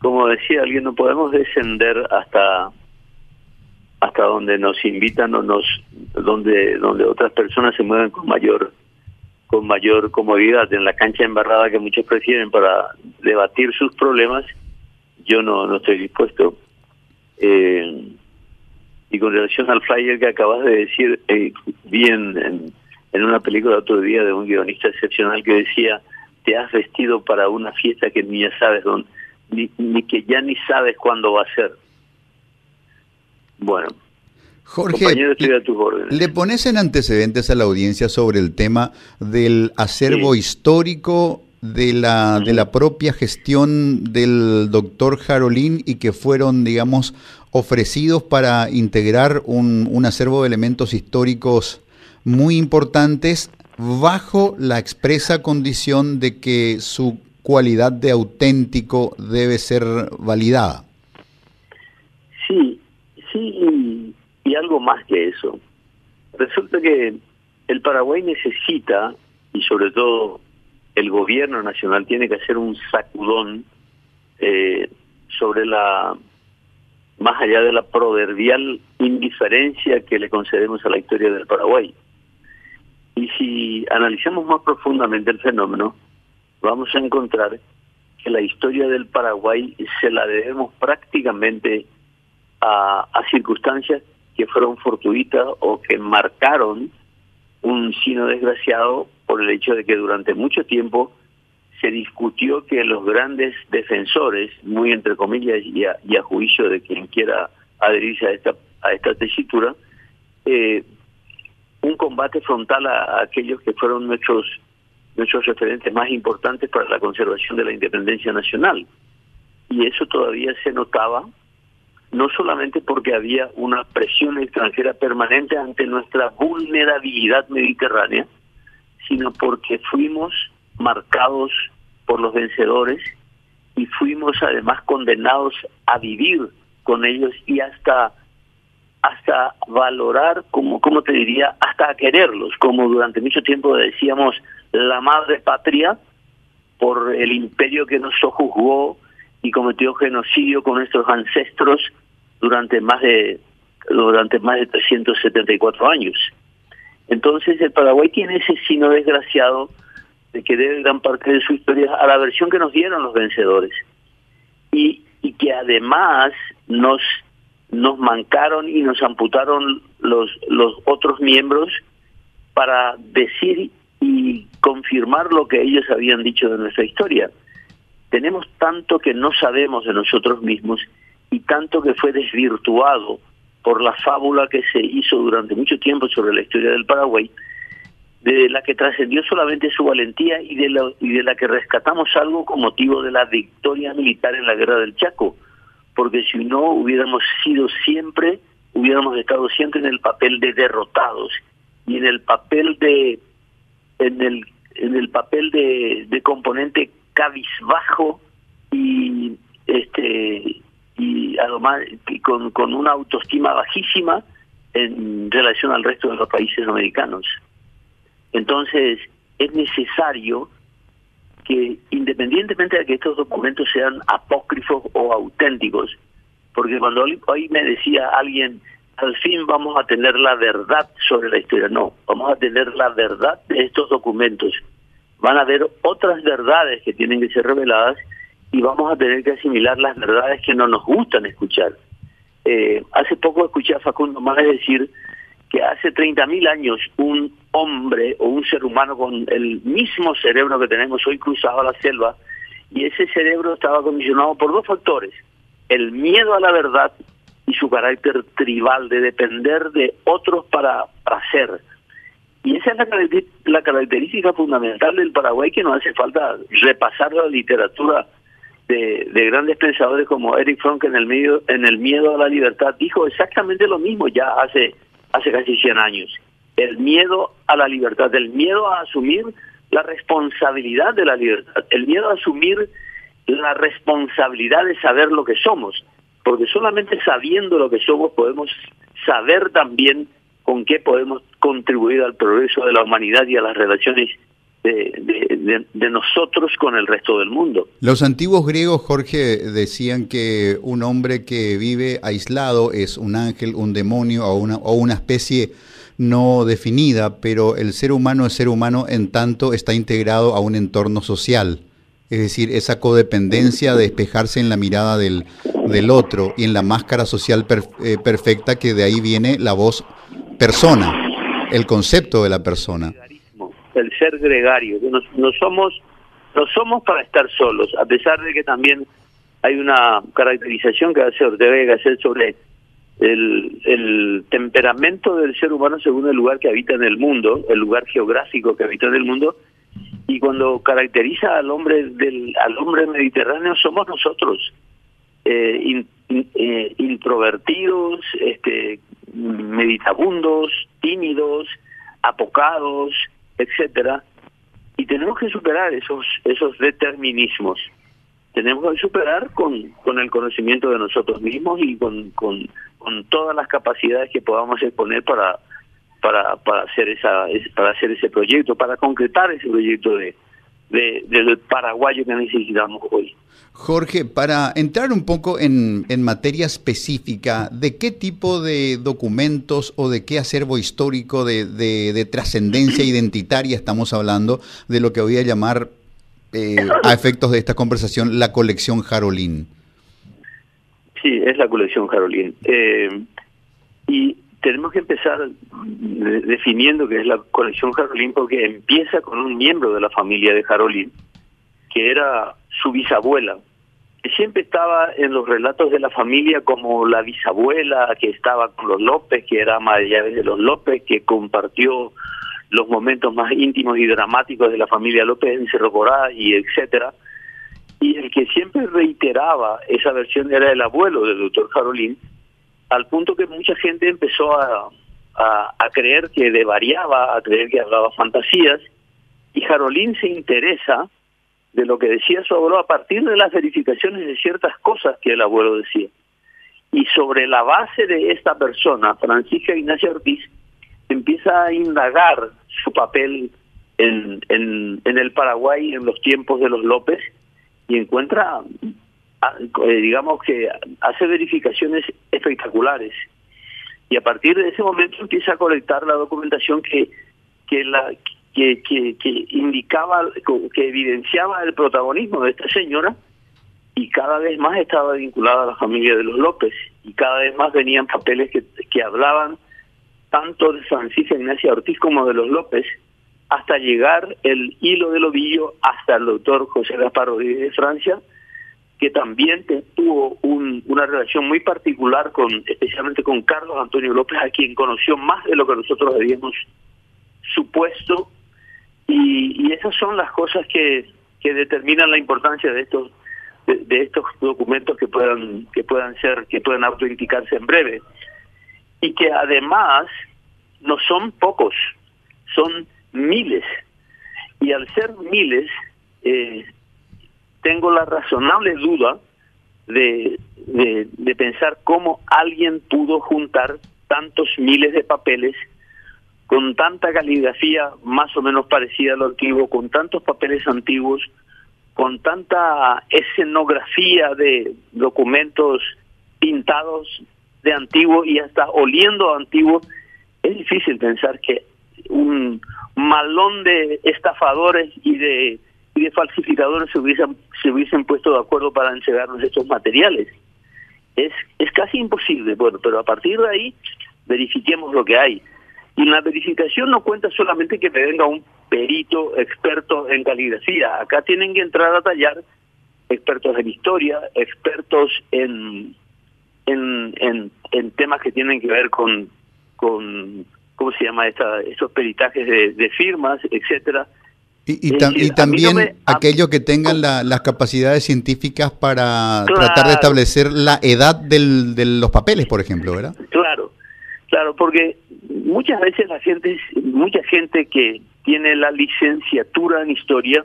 como decía alguien, no podemos descender hasta hasta donde nos invitan o nos donde donde otras personas se mueven con mayor con mayor comodidad. En la cancha embarrada que muchos prefieren para debatir sus problemas yo no no estoy dispuesto. Eh, y con relación al flyer que acabas de decir eh, vi en, en, una película otro día de un guionista excepcional que decía te has vestido para una fiesta que ni ya sabes dónde ni, ni que ya ni sabes cuándo va a ser. Bueno. Jorge, ¿le pones en antecedentes a la audiencia sobre el tema del acervo histórico de la, de la propia gestión del doctor Jarolín y que fueron, digamos, ofrecidos para integrar un, un acervo de elementos históricos muy importantes bajo la expresa condición de que su cualidad de auténtico debe ser validada? Sí, Sí, y, algo más que eso. Resulta que el Paraguay necesita, y sobre todo el gobierno nacional tiene que hacer un sacudón eh, sobre la, más allá de la proverbial indiferencia que le concedemos a la historia del Paraguay. Y si analizamos más profundamente el fenómeno, vamos a encontrar que la historia del Paraguay se la debemos prácticamente a, circunstancias que fueron fortuitas o que marcaron un sino desgraciado por el hecho de que durante mucho tiempo se discutió que los grandes defensores, muy entre comillas y a, juicio de quien quiera adherirse a esta, a esta tesitura, eh, un combate frontal a, aquellos que fueron nuestros, nuestros referentes más importantes para la conservación de la independencia nacional. Y eso todavía se notaba no solamente porque había una presión extranjera permanente ante nuestra vulnerabilidad mediterránea, sino porque fuimos marcados por los vencedores y fuimos además condenados a vivir con ellos y hasta hasta valorar como como te diría hasta quererlos como durante mucho tiempo decíamos la madre patria por el imperio que nos sojuzgó y cometió genocidio con nuestros ancestros durante más de durante más de 374 años. Entonces el Paraguay tiene ese sino desgraciado de que debe gran parte de su historia a la versión que nos dieron los vencedores y, y que además nos nos mancaron y nos amputaron los los otros miembros para decir y confirmar lo que ellos habían dicho de nuestra historia. Tenemos tanto que no sabemos de nosotros mismos y tanto que fue desvirtuado por la fábula que se hizo durante mucho tiempo sobre la historia del Paraguay, de la que trascendió solamente su valentía y de, la, y de la que rescatamos algo con motivo de la victoria militar en la guerra del Chaco, porque si no hubiéramos sido siempre, hubiéramos estado siempre en el papel de derrotados y en el papel de en el en el papel de, de componente cabizbajo y este y además con, con una autoestima bajísima en relación al resto de los países americanos. Entonces, es necesario que, independientemente de que estos documentos sean apócrifos o auténticos, porque cuando hoy me decía alguien, al fin vamos a tener la verdad sobre la historia, no, vamos a tener la verdad de estos documentos. Van a haber otras verdades que tienen que ser reveladas y vamos a tener que asimilar las verdades que no nos gustan escuchar. Eh, hace poco escuché a Facundo Máez decir que hace 30.000 años un hombre o un ser humano con el mismo cerebro que tenemos hoy cruzaba la selva y ese cerebro estaba condicionado por dos factores, el miedo a la verdad y su carácter tribal de depender de otros para, para ser. Y esa es la, la característica fundamental del Paraguay que no hace falta repasar la literatura de, grandes pensadores como Eric Fromm en el medio en el miedo a la libertad dijo exactamente lo mismo ya hace hace casi 100 años. El miedo a la libertad el miedo a asumir la responsabilidad de la libertad el miedo a asumir la responsabilidad de saber lo que somos porque solamente sabiendo lo que somos podemos saber también con qué podemos contribuir al progreso de la humanidad y a las relaciones de, nosotros con el resto del mundo. Los antiguos griegos, Jorge, decían que un hombre que vive aislado es un ángel, un demonio o una, o una especie no definida, pero el ser humano es ser humano en tanto está integrado a un entorno social. Es decir, esa codependencia de despejarse en la mirada del, del otro y en la máscara social eh, perfecta que de ahí viene la voz persona, el concepto de la persona. El ser gregario, no, somos, no somos para estar solos, a pesar de que también hay una caracterización que hace Ortega sobre el, el temperamento del ser humano según el lugar que habita en el mundo, el lugar geográfico que habita en el mundo, y cuando caracteriza al hombre del al hombre mediterráneo somos nosotros eh, eh, introvertidos este meditabundos tímidos apocados etcétera y tenemos que superar esos esos determinismos. Tenemos que superar con, con el conocimiento de nosotros mismos y con, con, con todas las capacidades que podamos exponer para, para, para, hacer, esa, para hacer ese proyecto, para concretar ese proyecto de, de, del paraguayo que necesitamos hoy. Jorge, para entrar un poco en, en, materia específica, ¿de qué tipo de documentos o de qué acervo histórico de, de, de trascendencia identitaria estamos hablando de lo que voy a llamar eh, a efectos de esta conversación la colección Jarolín. Sí, es la colección Jarolín. Eh, y tenemos que empezar definiendo qué es la colección Jarolín porque empieza con un miembro de la familia de Jarolín, que era su bisabuela, que siempre estaba en los relatos de la familia como la bisabuela que estaba con los López, que era ama de los López, que compartió los momentos más íntimos y dramáticos de la familia López en Cerro Corá y etcétera. Y el que siempre reiteraba esa versión era el abuelo del doctor Jarolín, al punto que mucha gente empezó a, a, creer que devariaba, a creer que hablaba fantasías, y Jarolín se interesa de lo que decía su abuelo a partir de las verificaciones de ciertas cosas que el abuelo decía. Y sobre la base de esta persona, Francisca Ignacia Ortiz, empieza a indagar su papel en, en, en el Paraguay en los tiempos de los López y encuentra, digamos que hace verificaciones espectaculares. Y a partir de ese momento empieza a colectar la documentación que, que, que, que indicaba, que evidenciaba el protagonismo de esta señora y cada vez más estaba vinculada a la familia de los López y cada vez más venían papeles que, que hablaban tanto de Francisca Ignacia Ortiz como de los López, hasta llegar el hilo del ovillo hasta el doctor José Gaspar Rodríguez de Francia, que también tuvo una relación muy particular con, especialmente con Carlos Antonio López, a quien conoció más de lo que nosotros habíamos supuesto, y, esas son las cosas que, que determinan la importancia de estos de, estos documentos que puedan que puedan ser que puedan autoindicarse en breve y que además no son pocos, son miles. Y al ser miles, eh, tengo la razonable duda de, de, pensar cómo alguien pudo juntar tantos miles de papeles con tanta caligrafía más o menos parecida a lo antiguo, con tantos papeles antiguos, con tanta escenografía de documentos pintados de antiguo y hasta oliendo antiguo, es difícil pensar que un malón de estafadores y de, de falsificadores se hubiesen, se hubiesen puesto de acuerdo para entregarnos estos materiales. Es, es casi imposible, bueno, pero a partir de ahí verifiquemos lo que hay. Y la verificación no cuenta solamente que me venga un perito experto en caligrafía. Acá tienen que entrar a tallar expertos en historia, expertos en en, en, temas que tienen que ver con, con ¿cómo se llama? Esta, estos peritajes de, firmas, etcétera. Y, y, también aquellos que tengan las capacidades científicas para tratar de establecer la edad del, de los papeles, por ejemplo, ¿verdad? Claro, claro, porque muchas veces la gente, mucha gente que tiene la licenciatura en historia,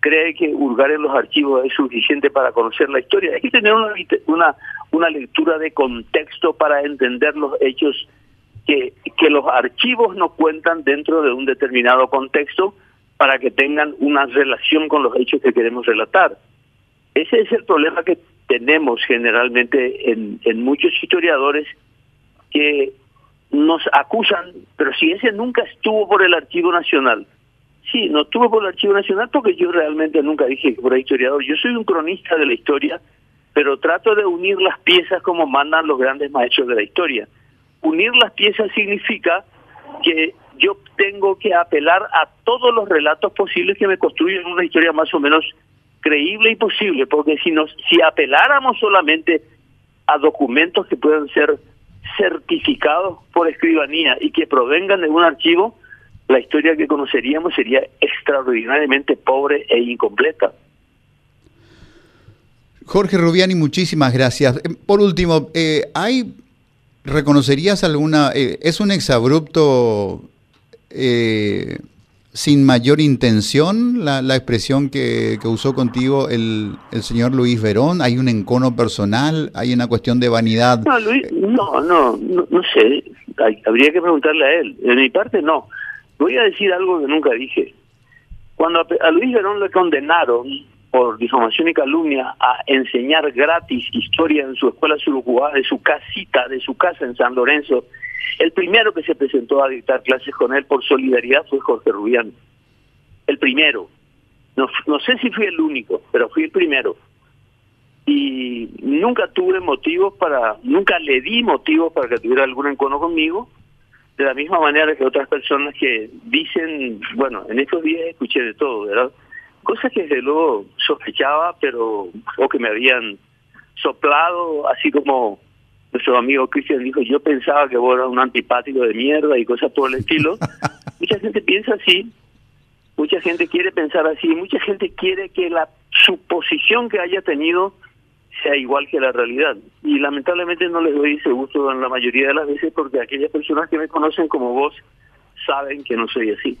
cree que hurgar en los archivos es suficiente para conocer la historia. Hay que tener una, una, una lectura de contexto para entender los hechos que, que los archivos no cuentan dentro de un determinado contexto, para que tengan una relación con los hechos que queremos relatar. Ese es el problema que tenemos generalmente en, muchos historiadores que nos acusan, pero si ese nunca estuvo por el Archivo Nacional. Sí, no estuvo por el Archivo Nacional porque yo realmente nunca dije que fuera historiador. Yo soy un cronista de la historia, pero trato de unir las piezas como mandan los grandes maestros de la historia. Unir las piezas significa que yo tengo que apelar a todos los relatos posibles que me construyen una historia más o menos creíble y posible, porque si nos si apeláramos solamente a documentos que puedan ser certificados por escribanía y que provengan de un archivo, la historia que conoceríamos sería extraordinariamente pobre e incompleta. Jorge Rubiani, muchísimas gracias. Eh, por último, eh, ¿hay reconocerías alguna? Eh, ¿Es un exabrupto eh, sin mayor intención la, la expresión que, que, usó contigo el, el señor Luis Verón? ¿Hay un encono personal? ¿Hay una cuestión de vanidad? No, Luis, no, no, no, sé. habría que preguntarle a él. De mi parte, no. Voy a decir algo que nunca dije. Cuando a, Luis Verón le condenaron por difamación y calumnia a enseñar gratis historia en su escuela surujugá, de su casita, de su casa en San Lorenzo, el primero que se presentó a dictar clases con él por solidaridad fue Jorge Rubián. El primero. No, no sé si fui el único, pero fui el primero. Y nunca tuve motivos para, nunca le di motivos para que tuviera algún encono conmigo, de la misma manera que otras personas que dicen, bueno, en estos días escuché de todo, ¿verdad? Cosas que desde luego sospechaba, pero, o que me habían soplado, así como nuestro amigo Cristian dijo, yo pensaba que vos eras un antipático de mierda y cosas por el estilo. mucha gente piensa así, mucha gente quiere pensar así, mucha gente quiere que la suposición que haya tenido sea igual que la realidad. Y lamentablemente no les doy ese gusto en la mayoría de las veces porque aquellas personas que me conocen como vos saben que no soy así.